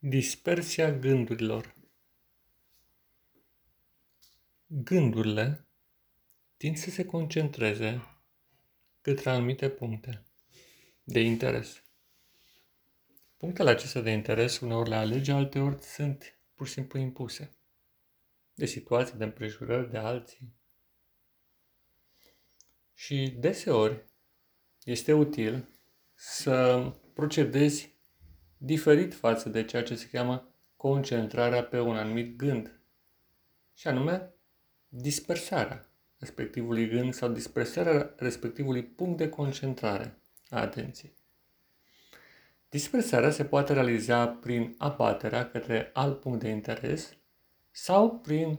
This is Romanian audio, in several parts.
Dispersia gândurilor Gândurile tind să se concentreze către anumite puncte de interes. Punctele acestea de interes uneori le alege, alteori sunt pur și simplu impuse de situații, de împrejurări, de alții. Și deseori este util să procedezi diferit față de ceea ce se cheamă concentrarea pe un anumit gând, și anume dispersarea respectivului gând sau dispersarea respectivului punct de concentrare a atenției. Dispersarea se poate realiza prin abaterea către alt punct de interes sau prin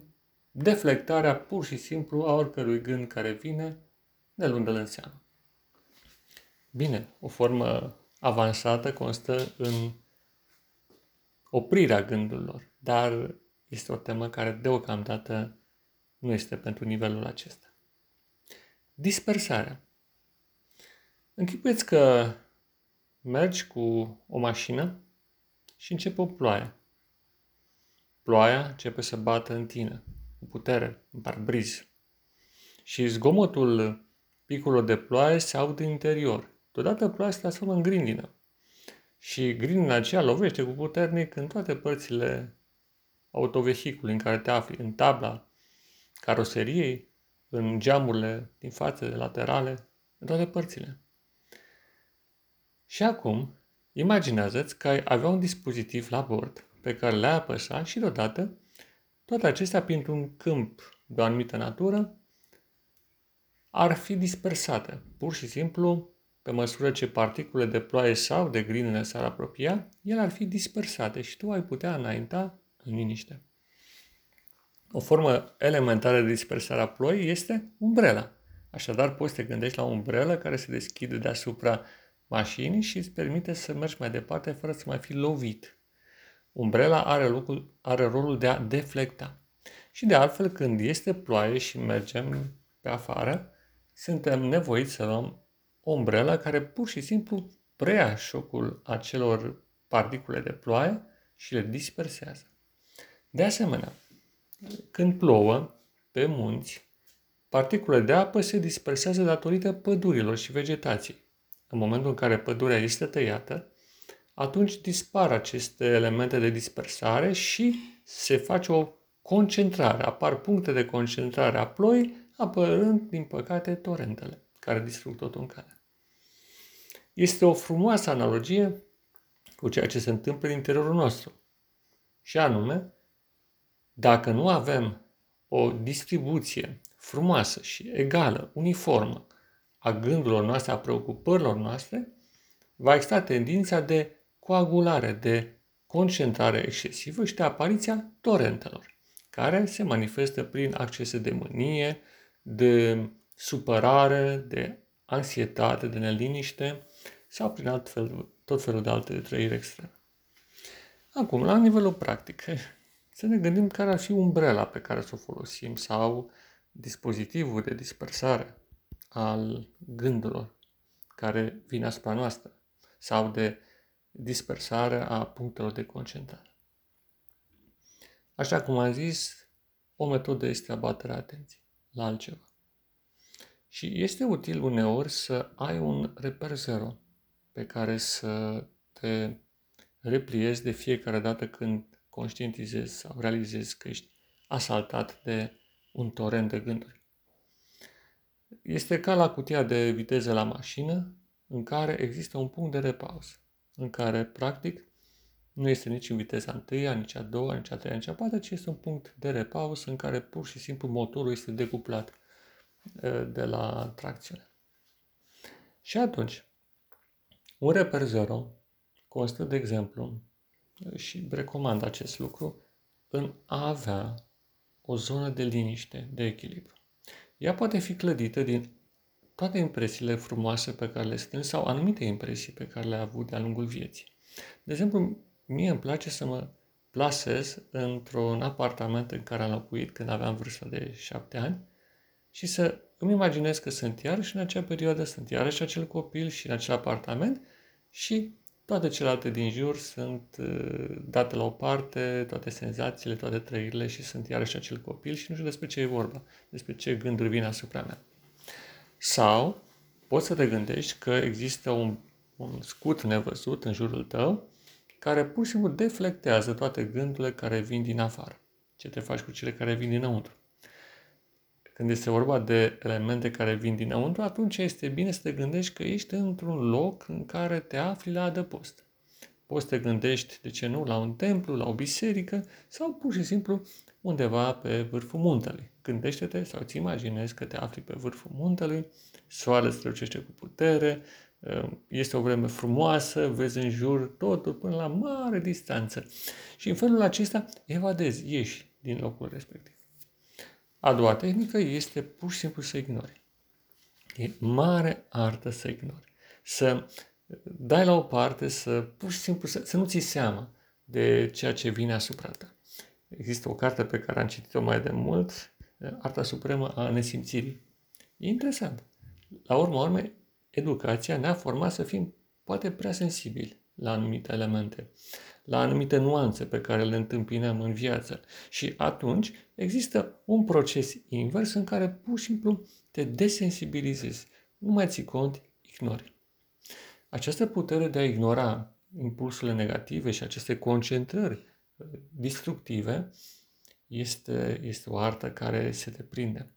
deflectarea pur și simplu a oricărui gând care vine, ne luându-l în seamă. Bine, o formă avansată constă în oprirea gândurilor, dar este o temă care deocamdată nu este pentru nivelul acesta. Dispersarea. Închipuiți că mergi cu o mașină și începe o ploaie. Ploaia începe să bată în tine, cu putere, în parbriz. Și zgomotul picurilor de ploaie se aude în interior. Deodată ploaia se transformă în grindină. Și grindina aceea lovește cu puternic în toate părțile autovehicului în care te afli, în tabla caroseriei, în geamurile din față, de laterale, în toate părțile. Și acum, imaginează-ți că ai avea un dispozitiv la bord pe care le-ai apăsa și deodată toate acestea printr-un câmp de o anumită natură ar fi dispersate. Pur și simplu, pe măsură ce particule de ploaie sau de grinele s-ar apropia, ele ar fi dispersate și tu ai putea înainta în liniște. O formă elementară de dispersare a ploii este umbrela. Așadar, poți să te gândești la o umbrelă care se deschide deasupra mașinii și îți permite să mergi mai departe fără să mai fi lovit. Umbrela are, locul, are rolul de a deflecta. Și de altfel, când este ploaie și mergem pe afară, suntem nevoiți să luăm o umbrelă care pur și simplu preia șocul acelor particule de ploaie și le dispersează. De asemenea, când plouă pe munți, particulele de apă se dispersează datorită pădurilor și vegetației. În momentul în care pădurea este tăiată, atunci dispar aceste elemente de dispersare și se face o concentrare, apar puncte de concentrare a ploii, apărând, din păcate, torentele, care distrug totul în cale. Este o frumoasă analogie cu ceea ce se întâmplă în interiorul nostru. Și anume, dacă nu avem o distribuție frumoasă și egală, uniformă, a gândurilor noastre, a preocupărilor noastre, va exista tendința de coagulare, de concentrare excesivă și de apariția torentelor, care se manifestă prin accese de mânie, de supărare, de anxietate, de neliniște sau prin alt fel, tot felul de alte trăiri extreme. Acum, la nivelul practic, să ne gândim care ar fi umbrela pe care să o folosim sau dispozitivul de dispersare al gândurilor care vin asupra noastră sau de dispersare a punctelor de concentrare. Așa cum am zis, o metodă este abaterea atenției la altceva. Și este util uneori să ai un reper zero pe care să te repliezi de fiecare dată când conștientizezi sau realizezi că ești asaltat de un torent de gânduri. Este ca la cutia de viteză la mașină, în care există un punct de repaus, în care, practic, nu este nici în viteza întâia, nici a doua, nici a treia, nici a patra, ci este un punct de repaus în care pur și simplu motorul este decuplat de la tracțiune. Și atunci, un reper zero constă, de exemplu, și recomand acest lucru, în a avea o zonă de liniște, de echilibru. Ea poate fi clădită din toate impresiile frumoase pe care le strâng sau anumite impresii pe care le-a avut de-a lungul vieții. De exemplu, mie îmi place să mă plasez într-un apartament în care am locuit când aveam vârsta de șapte ani și să îmi imaginez că sunt iarăși în acea perioadă, sunt iarăși acel copil și în acel apartament și toate celelalte din jur sunt uh, date la o parte, toate senzațiile, toate trăirile și sunt iarăși acel copil și nu știu despre ce e vorba, despre ce gânduri vin asupra mea. Sau poți să te gândești că există un, un scut nevăzut în jurul tău care pur și simplu deflectează toate gândurile care vin din afară. Ce te faci cu cele care vin dinăuntru? Când este vorba de elemente care vin dinăuntru, atunci este bine să te gândești că ești într-un loc în care te afli la adăpost. Poți să te gândești, de ce nu, la un templu, la o biserică sau pur și simplu undeva pe vârful muntelui. Gândește-te sau îți imaginezi că te afli pe vârful muntelui, soarele strălucește cu putere, este o vreme frumoasă, vezi în jur totul până la mare distanță. Și în felul acesta evadezi, ieși din locul respectiv. A doua tehnică este pur și simplu să ignori. E mare artă să ignori. Să dai la o parte, să pur și simplu să, să nu ți seama de ceea ce vine asupra ta. Există o carte pe care am citit-o mai de mult, Arta Supremă a Nesimțirii. E interesant. La urma urmei, educația ne-a format să fim poate prea sensibili la anumite elemente la anumite nuanțe pe care le întâmpinăm în viață. Și atunci există un proces invers în care pur și simplu te desensibilizezi. Nu mai ții cont, ignori. Această putere de a ignora impulsurile negative și aceste concentrări uh, destructive este, este o artă care se deprinde.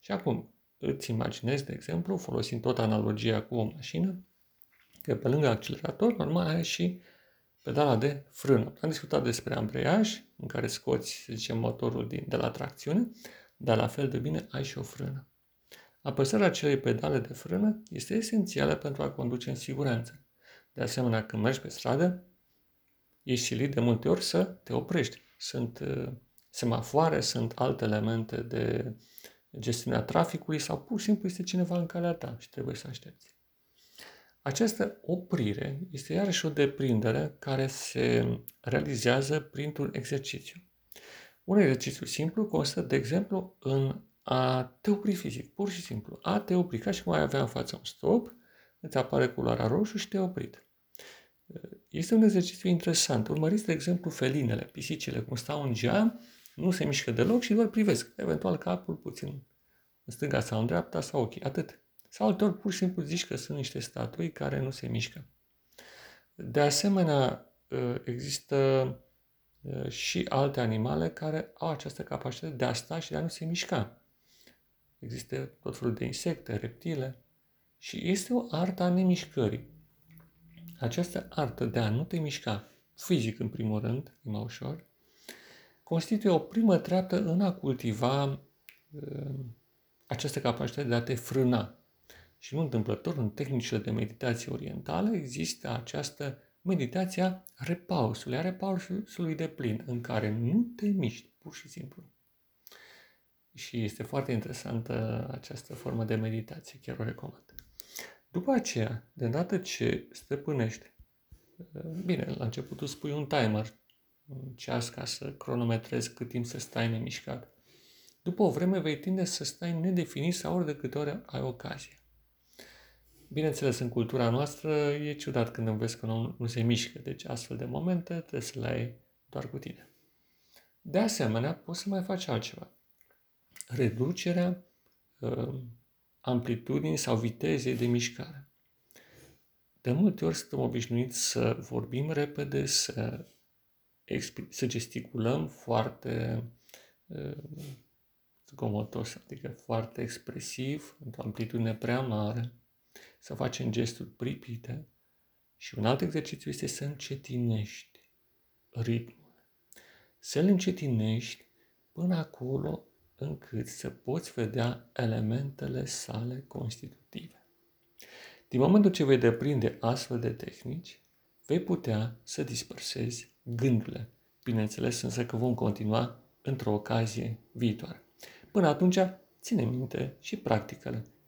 Și acum îți imaginezi, de exemplu, folosind tot analogia cu o mașină, că pe lângă accelerator, normal, are și pedala de frână. Am discutat despre ambreiaj, în care scoți, să zicem, motorul din, de la tracțiune, dar la fel de bine ai și o frână. Apăsarea acelei pedale de frână este esențială pentru a conduce în siguranță. De asemenea, când mergi pe stradă, ești silit de multe ori să te oprești. Sunt uh, semafoare, sunt alte elemente de gestiunea traficului sau pur și simplu este cineva în calea ta și trebuie să aștepți. Această oprire este iarăși o deprindere care se realizează printr-un exercițiu. Un exercițiu simplu constă, de exemplu, în a te opri fizic, pur și simplu. A te opri, ca și cum ai avea în față un stop, îți apare culoarea roșu și te oprit. Este un exercițiu interesant. Urmăriți, de exemplu, felinele, pisicile, cum stau în geam, nu se mișcă deloc și doar privesc, eventual capul puțin în stânga sau în dreapta sau ochii. Atât. Sau altor pur și simplu zici că sunt niște statui care nu se mișcă. De asemenea, ă, există ă, și alte animale care au această capacitate de a sta și de a nu se mișca. Există tot felul de insecte, reptile și este o artă a nemișcării. Această artă de a nu te mișca, fizic în primul rând, e mai ușor, constituie o primă treaptă în a cultiva uh, această capacitate de a te frâna, și nu întâmplător, în tehnicile de meditație orientală există această meditație a repausului, a repausului de plin, în care nu te miști, pur și simplu. Și este foarte interesantă această formă de meditație, chiar o recomand. După aceea, de dată ce stăpânești, bine, la început tu spui un timer, un ceas ca să cronometrezi cât timp să stai nemișcat. După o vreme vei tinde să stai nedefinit sau ori de câte ori ai ocazie. Bineînțeles, în cultura noastră e ciudat când înveți că nu, nu se mișcă, deci astfel de momente trebuie să le ai doar cu tine. De asemenea, poți să mai faci altceva. Reducerea uh, amplitudinii sau vitezei de mișcare. De multe ori suntem obișnuiți să vorbim repede, să, să gesticulăm foarte uh, zgomotos, adică foarte expresiv, într-o amplitudine prea mare să facem gesturi pripite și un alt exercițiu este să încetinești ritmul. Să-l încetinești până acolo încât să poți vedea elementele sale constitutive. Din momentul ce vei deprinde astfel de tehnici, vei putea să dispersezi gândurile. Bineînțeles însă că vom continua într-o ocazie viitoare. Până atunci, ține minte și practică-le,